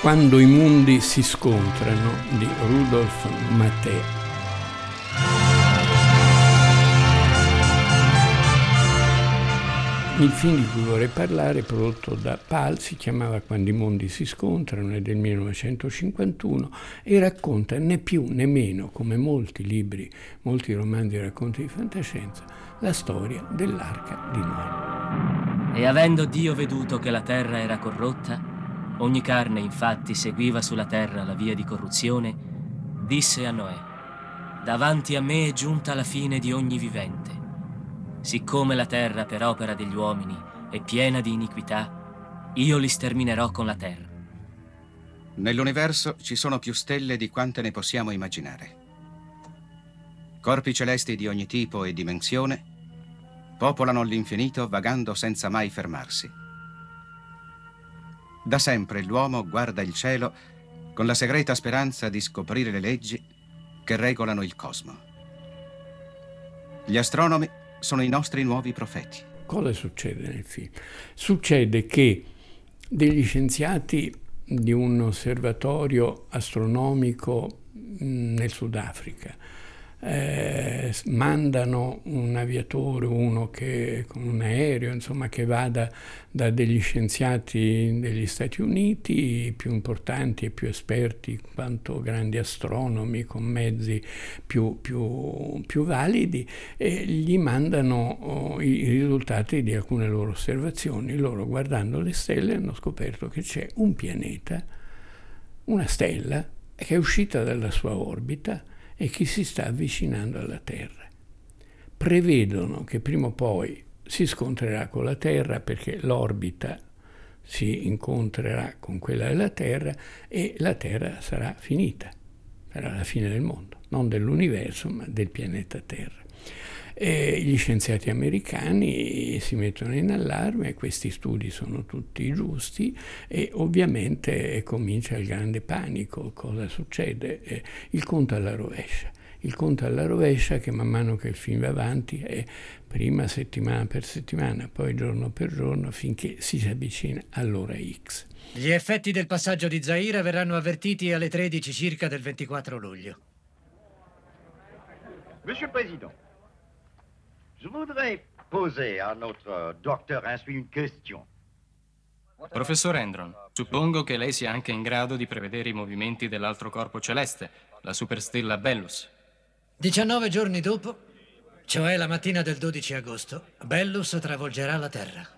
Quando i mondi si scontrano di Rudolf Mattei. Il film di cui vorrei parlare, prodotto da Pal, si chiamava Quando i mondi si scontrano, è del 1951 e racconta né più né meno, come molti libri, molti romanzi e racconti di fantascienza, la storia dell'arca di Noè. E avendo Dio veduto che la terra era corrotta, ogni carne infatti seguiva sulla terra la via di corruzione, disse a Noè, davanti a me è giunta la fine di ogni vivente. Siccome la terra per opera degli uomini è piena di iniquità, io li sterminerò con la terra. Nell'universo ci sono più stelle di quante ne possiamo immaginare. Corpi celesti di ogni tipo e dimensione popolano l'infinito vagando senza mai fermarsi. Da sempre l'uomo guarda il cielo con la segreta speranza di scoprire le leggi che regolano il cosmo. Gli astronomi sono i nostri nuovi profeti. Cosa succede nel film? Succede che degli scienziati di un osservatorio astronomico nel Sudafrica eh, mandano un aviatore, uno che, con un aereo, insomma, che vada da degli scienziati degli Stati Uniti, più importanti e più esperti quanto grandi astronomi, con mezzi più, più, più validi, e gli mandano oh, i risultati di alcune loro osservazioni. Loro, guardando le stelle, hanno scoperto che c'è un pianeta, una stella, che è uscita dalla sua orbita, e che si sta avvicinando alla Terra. Prevedono che prima o poi si scontrerà con la Terra perché l'orbita si incontrerà con quella della Terra e la Terra sarà finita, sarà la fine del mondo, non dell'universo ma del pianeta Terra. E gli scienziati americani si mettono in allarme, questi studi sono tutti giusti e ovviamente comincia il grande panico. Cosa succede? Il conto alla rovescia. Il conto alla rovescia che man mano che il film va avanti è prima settimana per settimana, poi giorno per giorno finché si avvicina all'ora X. Gli effetti del passaggio di Zaira verranno avvertiti alle 13 circa del 24 luglio. Monsieur le Président, Je voudrais poser à notre docteur Insui une question. Professor Endron, suppongo che lei sia anche in grado di prevedere i movimenti dell'altro corpo celeste, la superstella Bellus. 19 giorni dopo, cioè la mattina del 12 agosto, Bellus travolgerà la Terra.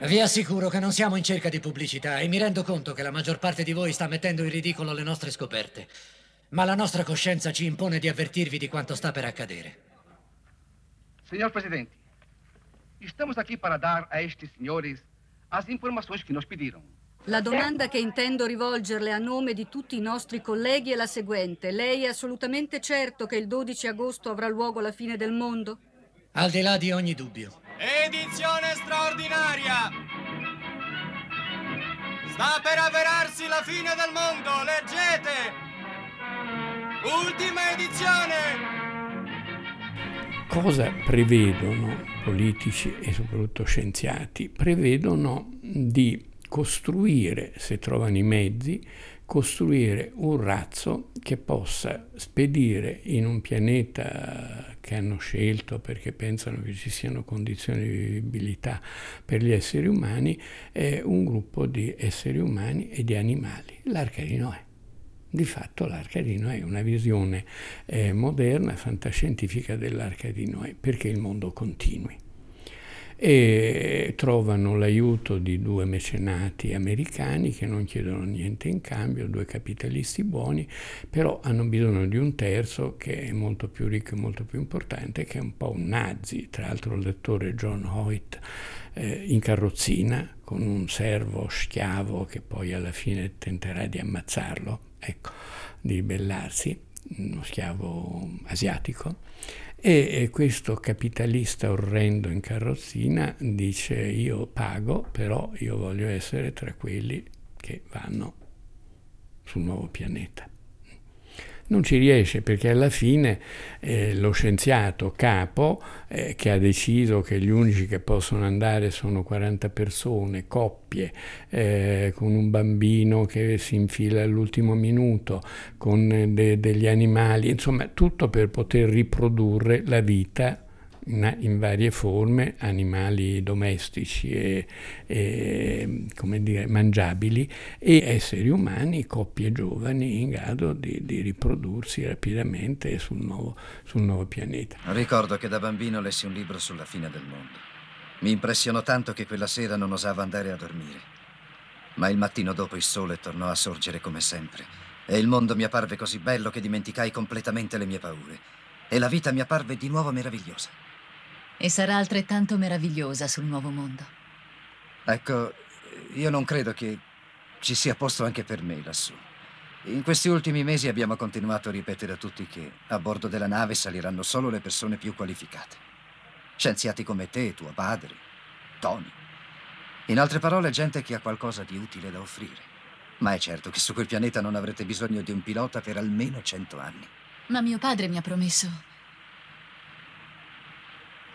Vi assicuro che non siamo in cerca di pubblicità e mi rendo conto che la maggior parte di voi sta mettendo in ridicolo le nostre scoperte. Ma la nostra coscienza ci impone di avvertirvi di quanto sta per accadere. Senhor Presidente, estamos aqui para dar a estes senhores as informações que nos pediram. La domanda che intendo rivolgerle a nome di tutti i nostri colleghi è la seguente. Lei è assolutamente certo che il 12 agosto avrà luogo la fine del mondo? Al di là di ogni dubbio. Edizione straordinaria! Sta per avverarsi la fine del mondo, leggete! Ultima edizione! Cosa prevedono politici e soprattutto scienziati? Prevedono di costruire, se trovano i mezzi, costruire un razzo che possa spedire in un pianeta che hanno scelto perché pensano che ci siano condizioni di vivibilità per gli esseri umani, un gruppo di esseri umani e di animali, l'arca di Noè. Di fatto l'arca di Noè è una visione eh, moderna, fantascientifica dell'arca di Noè, perché il mondo continui. E trovano l'aiuto di due mecenati americani che non chiedono niente in cambio, due capitalisti buoni, però hanno bisogno di un terzo che è molto più ricco e molto più importante, che è un po' un nazi, tra l'altro il lettore John Hoyt eh, in carrozzina con un servo schiavo che poi alla fine tenterà di ammazzarlo ecco, di ribellarsi, uno schiavo asiatico, e, e questo capitalista orrendo in carrozzina dice io pago, però io voglio essere tra quelli che vanno sul nuovo pianeta. Non ci riesce perché alla fine eh, lo scienziato capo eh, che ha deciso che gli unici che possono andare sono 40 persone, coppie, eh, con un bambino che si infila all'ultimo minuto, con de- degli animali, insomma tutto per poter riprodurre la vita in, varie forme, animali domestici e, e dire, mangiabili e esseri umani, coppie giovani in grado di, di riprodursi rapidamente sul nuovo, sul nuovo pianeta. Ricordo che da bambino lessi un libro sulla fine del mondo. Mi impressionò tanto che quella sera non osavo andare a dormire. Ma il mattino dopo il sole tornò a sorgere come sempre e il mondo mi apparve così bello che dimenticai completamente le mie paure e la vita mi apparve di nuovo meravigliosa. E sarà altrettanto meravigliosa sul nuovo mondo. Ecco, io non credo che ci sia posto anche per me lassù. In questi ultimi mesi abbiamo continuato a ripetere a tutti che a bordo della nave saliranno solo le persone più qualificate. Scienziati come te, tuo padre, Tony. In altre parole, gente che ha qualcosa di utile da offrire. Ma è certo che su quel pianeta non avrete bisogno di un pilota per almeno cento anni. Ma mio padre mi ha promesso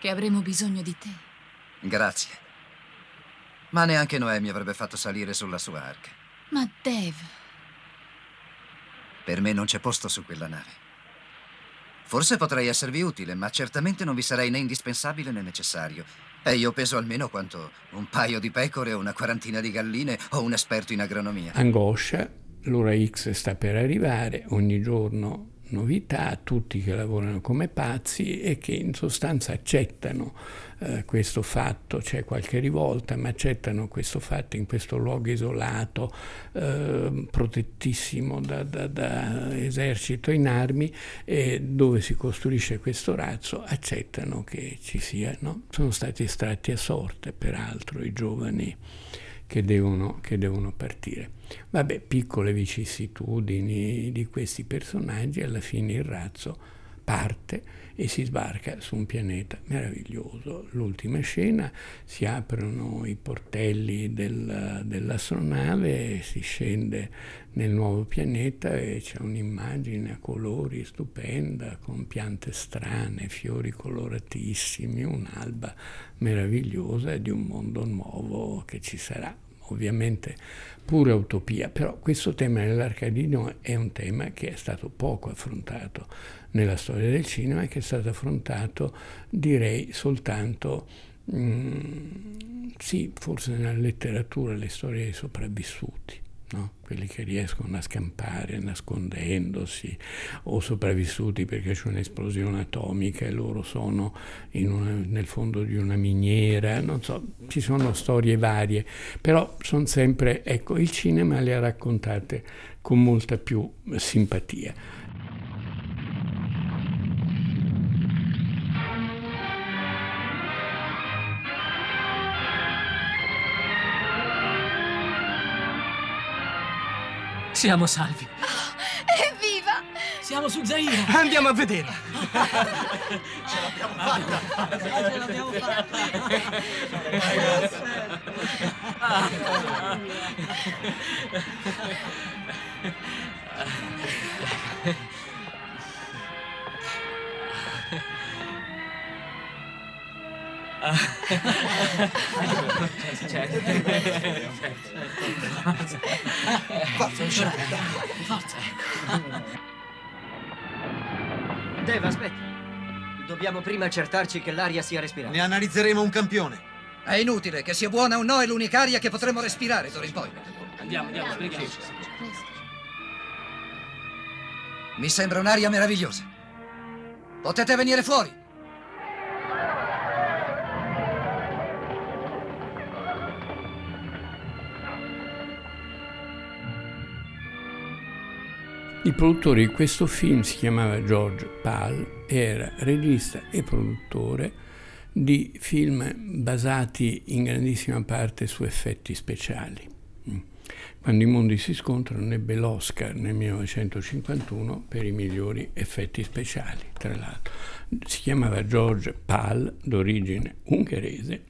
che avremo bisogno di te. Grazie. Ma neanche Noè mi avrebbe fatto salire sulla sua arca. Ma Dave... Per me non c'è posto su quella nave. Forse potrei esservi utile, ma certamente non vi sarei né indispensabile né necessario. E io peso almeno quanto un paio di pecore una quarantina di galline o un esperto in agronomia. Angoscia, l'ora X sta per arrivare, ogni giorno novità, tutti che lavorano come pazzi e che in sostanza accettano eh, questo fatto, c'è qualche rivolta, ma accettano questo fatto in questo luogo isolato, eh, protettissimo da, da, da, esercito in armi, e dove si costruisce questo razzo, accettano che ci sia, no? sono stati estratti a sorte peraltro i giovani che devono, che devono partire. Vabbè, piccole vicissitudini di questi personaggi, alla fine il razzo parte e si sbarca su un pianeta meraviglioso. L'ultima scena si aprono i portelli del, dell'astronave, si scende nel nuovo pianeta e c'è un'immagine a colori stupenda con piante strane, fiori coloratissimi, un'alba meravigliosa di un mondo nuovo che ci sarà ovviamente pura utopia, però questo tema dell'Arcadino è un tema che è stato poco affrontato nella storia del cinema e che è stato affrontato, direi, soltanto, mh, mm, sì, forse nella letteratura, le storie dei sopravvissuti no? quelli che riescono a scampare nascondendosi o sopravvissuti perché c'è un'esplosione atomica e loro sono una, nel fondo di una miniera, non so, ci sono storie varie, però sono sempre, ecco, il cinema le ha raccontate con molta più simpatia. Siamo salvi. Oh, evviva! Siamo su Zaire. Andiamo a vedere. Ce l'abbiamo fatta. Ce l'abbiamo fatta. Forza, usciamo. Forza. Dave, aspetta. Dobbiamo prima accertarci che l'aria sia respirata. Ne analizzeremo un campione. È inutile, che sia buona o no, è l'unica aria che potremo respirare d'ora in poi. Andiamo, andiamo, sbrighiamo. Mi sembra un'aria meravigliosa. Potete venire fuori. Il produttore di questo film si chiamava George Pal era regista e produttore di film basati in grandissima parte su effetti speciali. Mm. Quando i mondi si scontrano ebbe l'Oscar nel 1951 per i migliori effetti speciali, tra l'altro. Si chiamava George Pal, d'origine ungherese,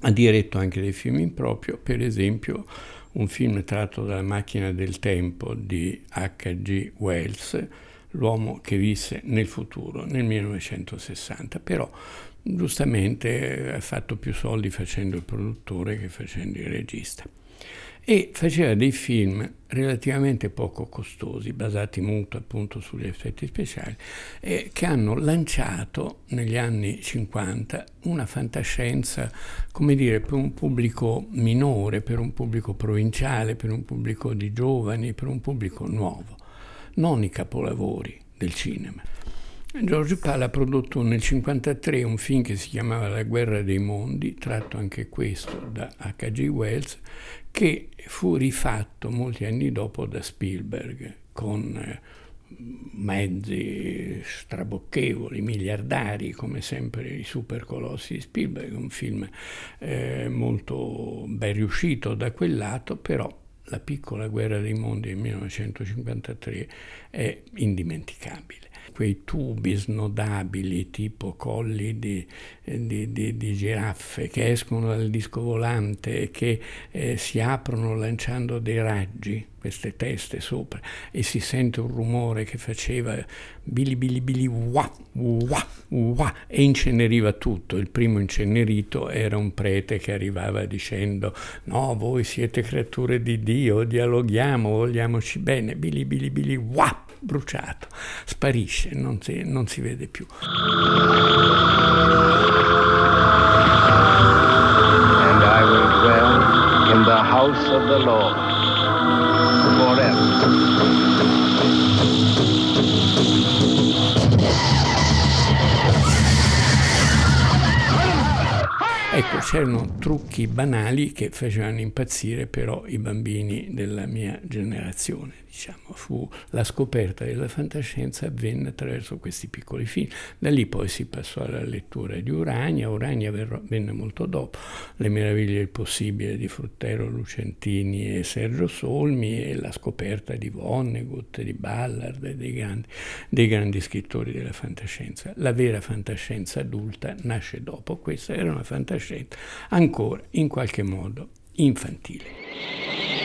ha diretto anche dei film in proprio, per esempio un film tratto dalla macchina del tempo di H.G. Wells, l'uomo che visse nel futuro, nel 1960, però giustamente ha fatto più soldi facendo il produttore che facendo il regista e faceva dei film relativamente poco costosi, basati molto appunto sugli effetti speciali, eh, che hanno lanciato negli anni 50 una fantascienza, come dire, per un pubblico minore, per un pubblico provinciale, per un pubblico di giovani, per un pubblico nuovo, non i capolavori del cinema. George Pal ha prodotto nel 1953 un film che si chiamava La guerra dei mondi, tratto anche questo da H.G. Wells, che fu rifatto molti anni dopo da Spielberg con eh, mezzi strabocchevoli, miliardari, come sempre i supercolossi di Spielberg, un film eh, molto ben riuscito da quel lato, però la piccola guerra dei mondi del 1953 è indimenticabile quei tubi snodabili tipo colli di, di, di, di giraffe che escono dal disco volante e che eh, si aprono lanciando dei raggi, queste teste sopra, e si sente un rumore che faceva bili bili bili wah, wah, wah, e inceneriva tutto. Il primo incenerito era un prete che arrivava dicendo no, voi siete creature di Dio, dialoghiamo, vogliamoci bene, bili bili bili wah, bruciato, sparisce, non si, non si vede più. And I will dwell in the house of the Lord. Ecco, c'erano trucchi banali che facevano impazzire però i bambini della mia generazione, diciamo. Fu la scoperta della fantascienza avvenne attraverso questi piccoli film. Da lì poi si passò alla lettura di Urania, Urania venne molto dopo, Le meraviglie del possibile di Fruttero Lucentini e Sergio Solmi e la scoperta di Vonnegut, di Ballard e dei grandi, dei grandi scrittori della fantascienza. La vera fantascienza adulta nasce dopo, questa era una fantascienza ancora in qualche modo infantile.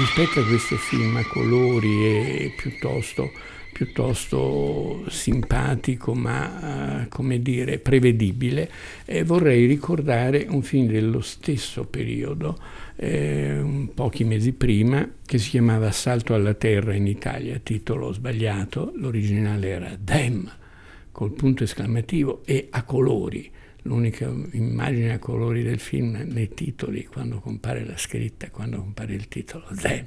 Rispetto a questo film a colori e piuttosto, piuttosto simpatico ma come dire prevedibile, eh, vorrei ricordare un film dello stesso periodo eh, pochi mesi prima, che si chiamava Assalto alla Terra in Italia, titolo sbagliato, l'originale era Dem, col punto esclamativo e a colori. L'unica immagine a colori del film nei titoli, quando compare la scritta, quando compare il titolo, Dem,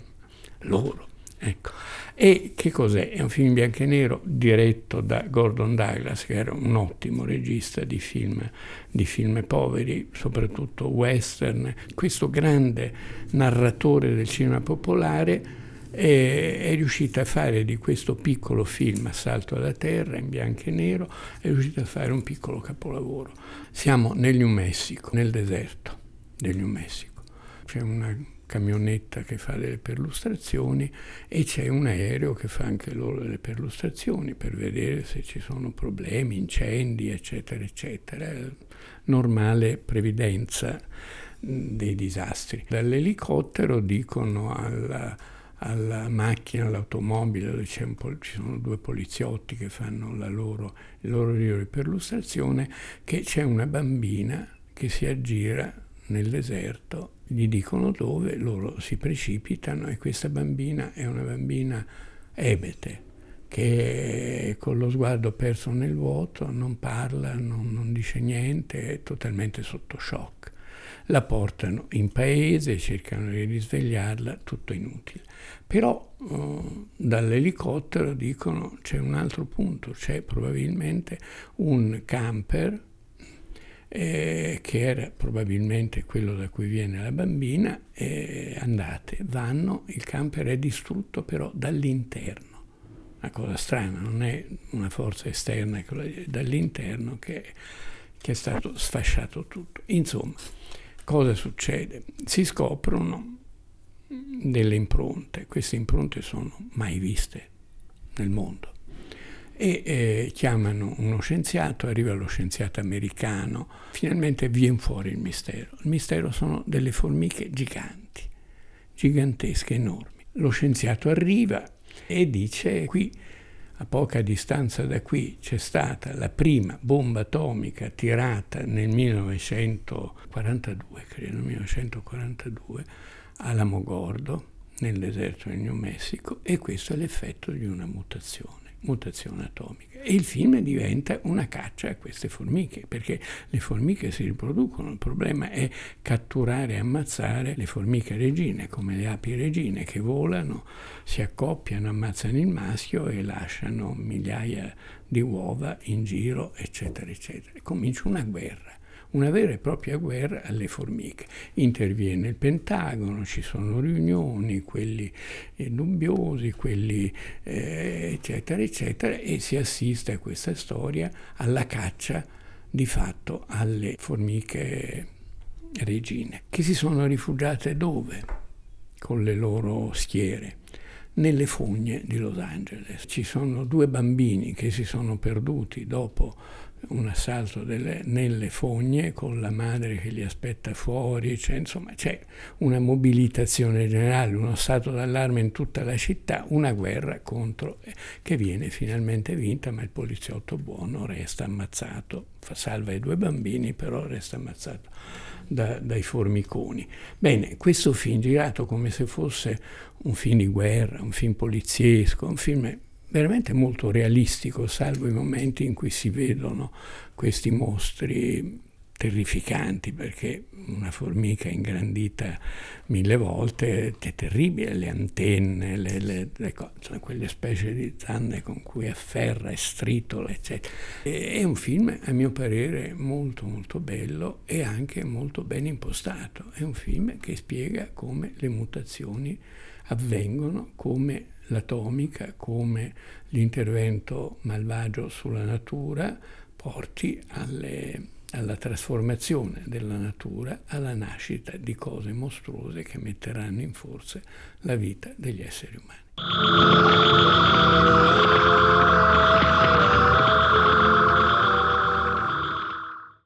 loro. Ecco. E che cos'è? È un film bianco e nero diretto da Gordon Douglas, che era un ottimo regista di film, di film poveri, soprattutto western. Questo grande narratore del cinema popolare è, è riuscito a fare di questo piccolo film Assalto alla Terra in bianco e nero, è riuscito a fare un piccolo capolavoro. Siamo nel New Mexico, nel deserto del New Mexico. C'è una camionetta che fa delle perlustrazioni e c'è un aereo che fa anche loro delle perlustrazioni per vedere se ci sono problemi, incendi, eccetera, eccetera. Normale previdenza dei disastri. Dall'elicottero dicono alla, alla macchina, all'automobile, dove ci sono due poliziotti che fanno loro, il loro giro di perlustrazione, che c'è una bambina che si aggira nel deserto gli dicono dove, loro si precipitano e questa bambina è una bambina ebete che con lo sguardo perso nel vuoto non parla, non, non dice niente, è totalmente sotto shock. La portano in paese, cercano di risvegliarla, tutto inutile. Però uh, dall'elicottero dicono c'è un altro punto, c'è probabilmente un camper eh, che era probabilmente quello da cui viene la bambina, eh, andate, vanno, il camper è distrutto però dall'interno. Una cosa strana, non è una forza esterna, è dall'interno che, che è stato sfasciato tutto. Insomma, cosa succede? Si scoprono delle impronte, queste impronte sono mai viste nel mondo e eh, chiamano uno scienziato, arriva lo scienziato americano, finalmente viene fuori il mistero. Il mistero sono delle formiche giganti, gigantesche, enormi. Lo scienziato arriva e dice qui a poca distanza da qui c'è stata la prima bomba atomica tirata nel 1942, credo 1942, all'Amogordo, nel deserto del New Mexico, e questo è l'effetto di una mutazione mutazione atomica. E il film diventa una caccia a queste formiche, perché le formiche si riproducono, il problema è catturare e ammazzare le formiche regine, come le api regine, che volano, si accoppiano, ammazzano il maschio e lasciano migliaia di uova in giro, eccetera, eccetera. Comincia una guerra una vera e propria guerra alle formiche. Interviene il Pentagono, ci sono riunioni, quelli eh, dubbiosi, quelli eh, eccetera, eccetera, e si assiste a questa storia, alla caccia di fatto alle formiche regine, che si sono rifugiate dove? Con le loro schiere nelle fogne di Los Angeles. Ci sono due bambini che si sono perduti dopo un assalto delle, nelle fogne con la madre che li aspetta fuori, cioè, insomma c'è una mobilitazione generale, uno stato d'allarme in tutta la città, una guerra contro eh, che viene finalmente vinta, ma il poliziotto buono resta ammazzato, salva i due bambini, però resta ammazzato da, dai formiconi. Bene, questo film girato come se fosse un film di guerra, un film poliziesco, un film veramente molto realistico, salvo i momenti in cui si vedono questi mostri terrificanti perché una formica ingrandita mille volte è terribile, le antenne, le, le, le cose, quelle specie di zanne con cui afferra e stritola, eccetera. E, è un film, a mio parere, molto molto bello e anche molto ben impostato. È un film che spiega come le mutazioni avvengono, come l'atomica come l'intervento malvagio sulla natura porti alle, alla trasformazione della natura, alla nascita di cose mostruose che metteranno in forza la vita degli esseri umani.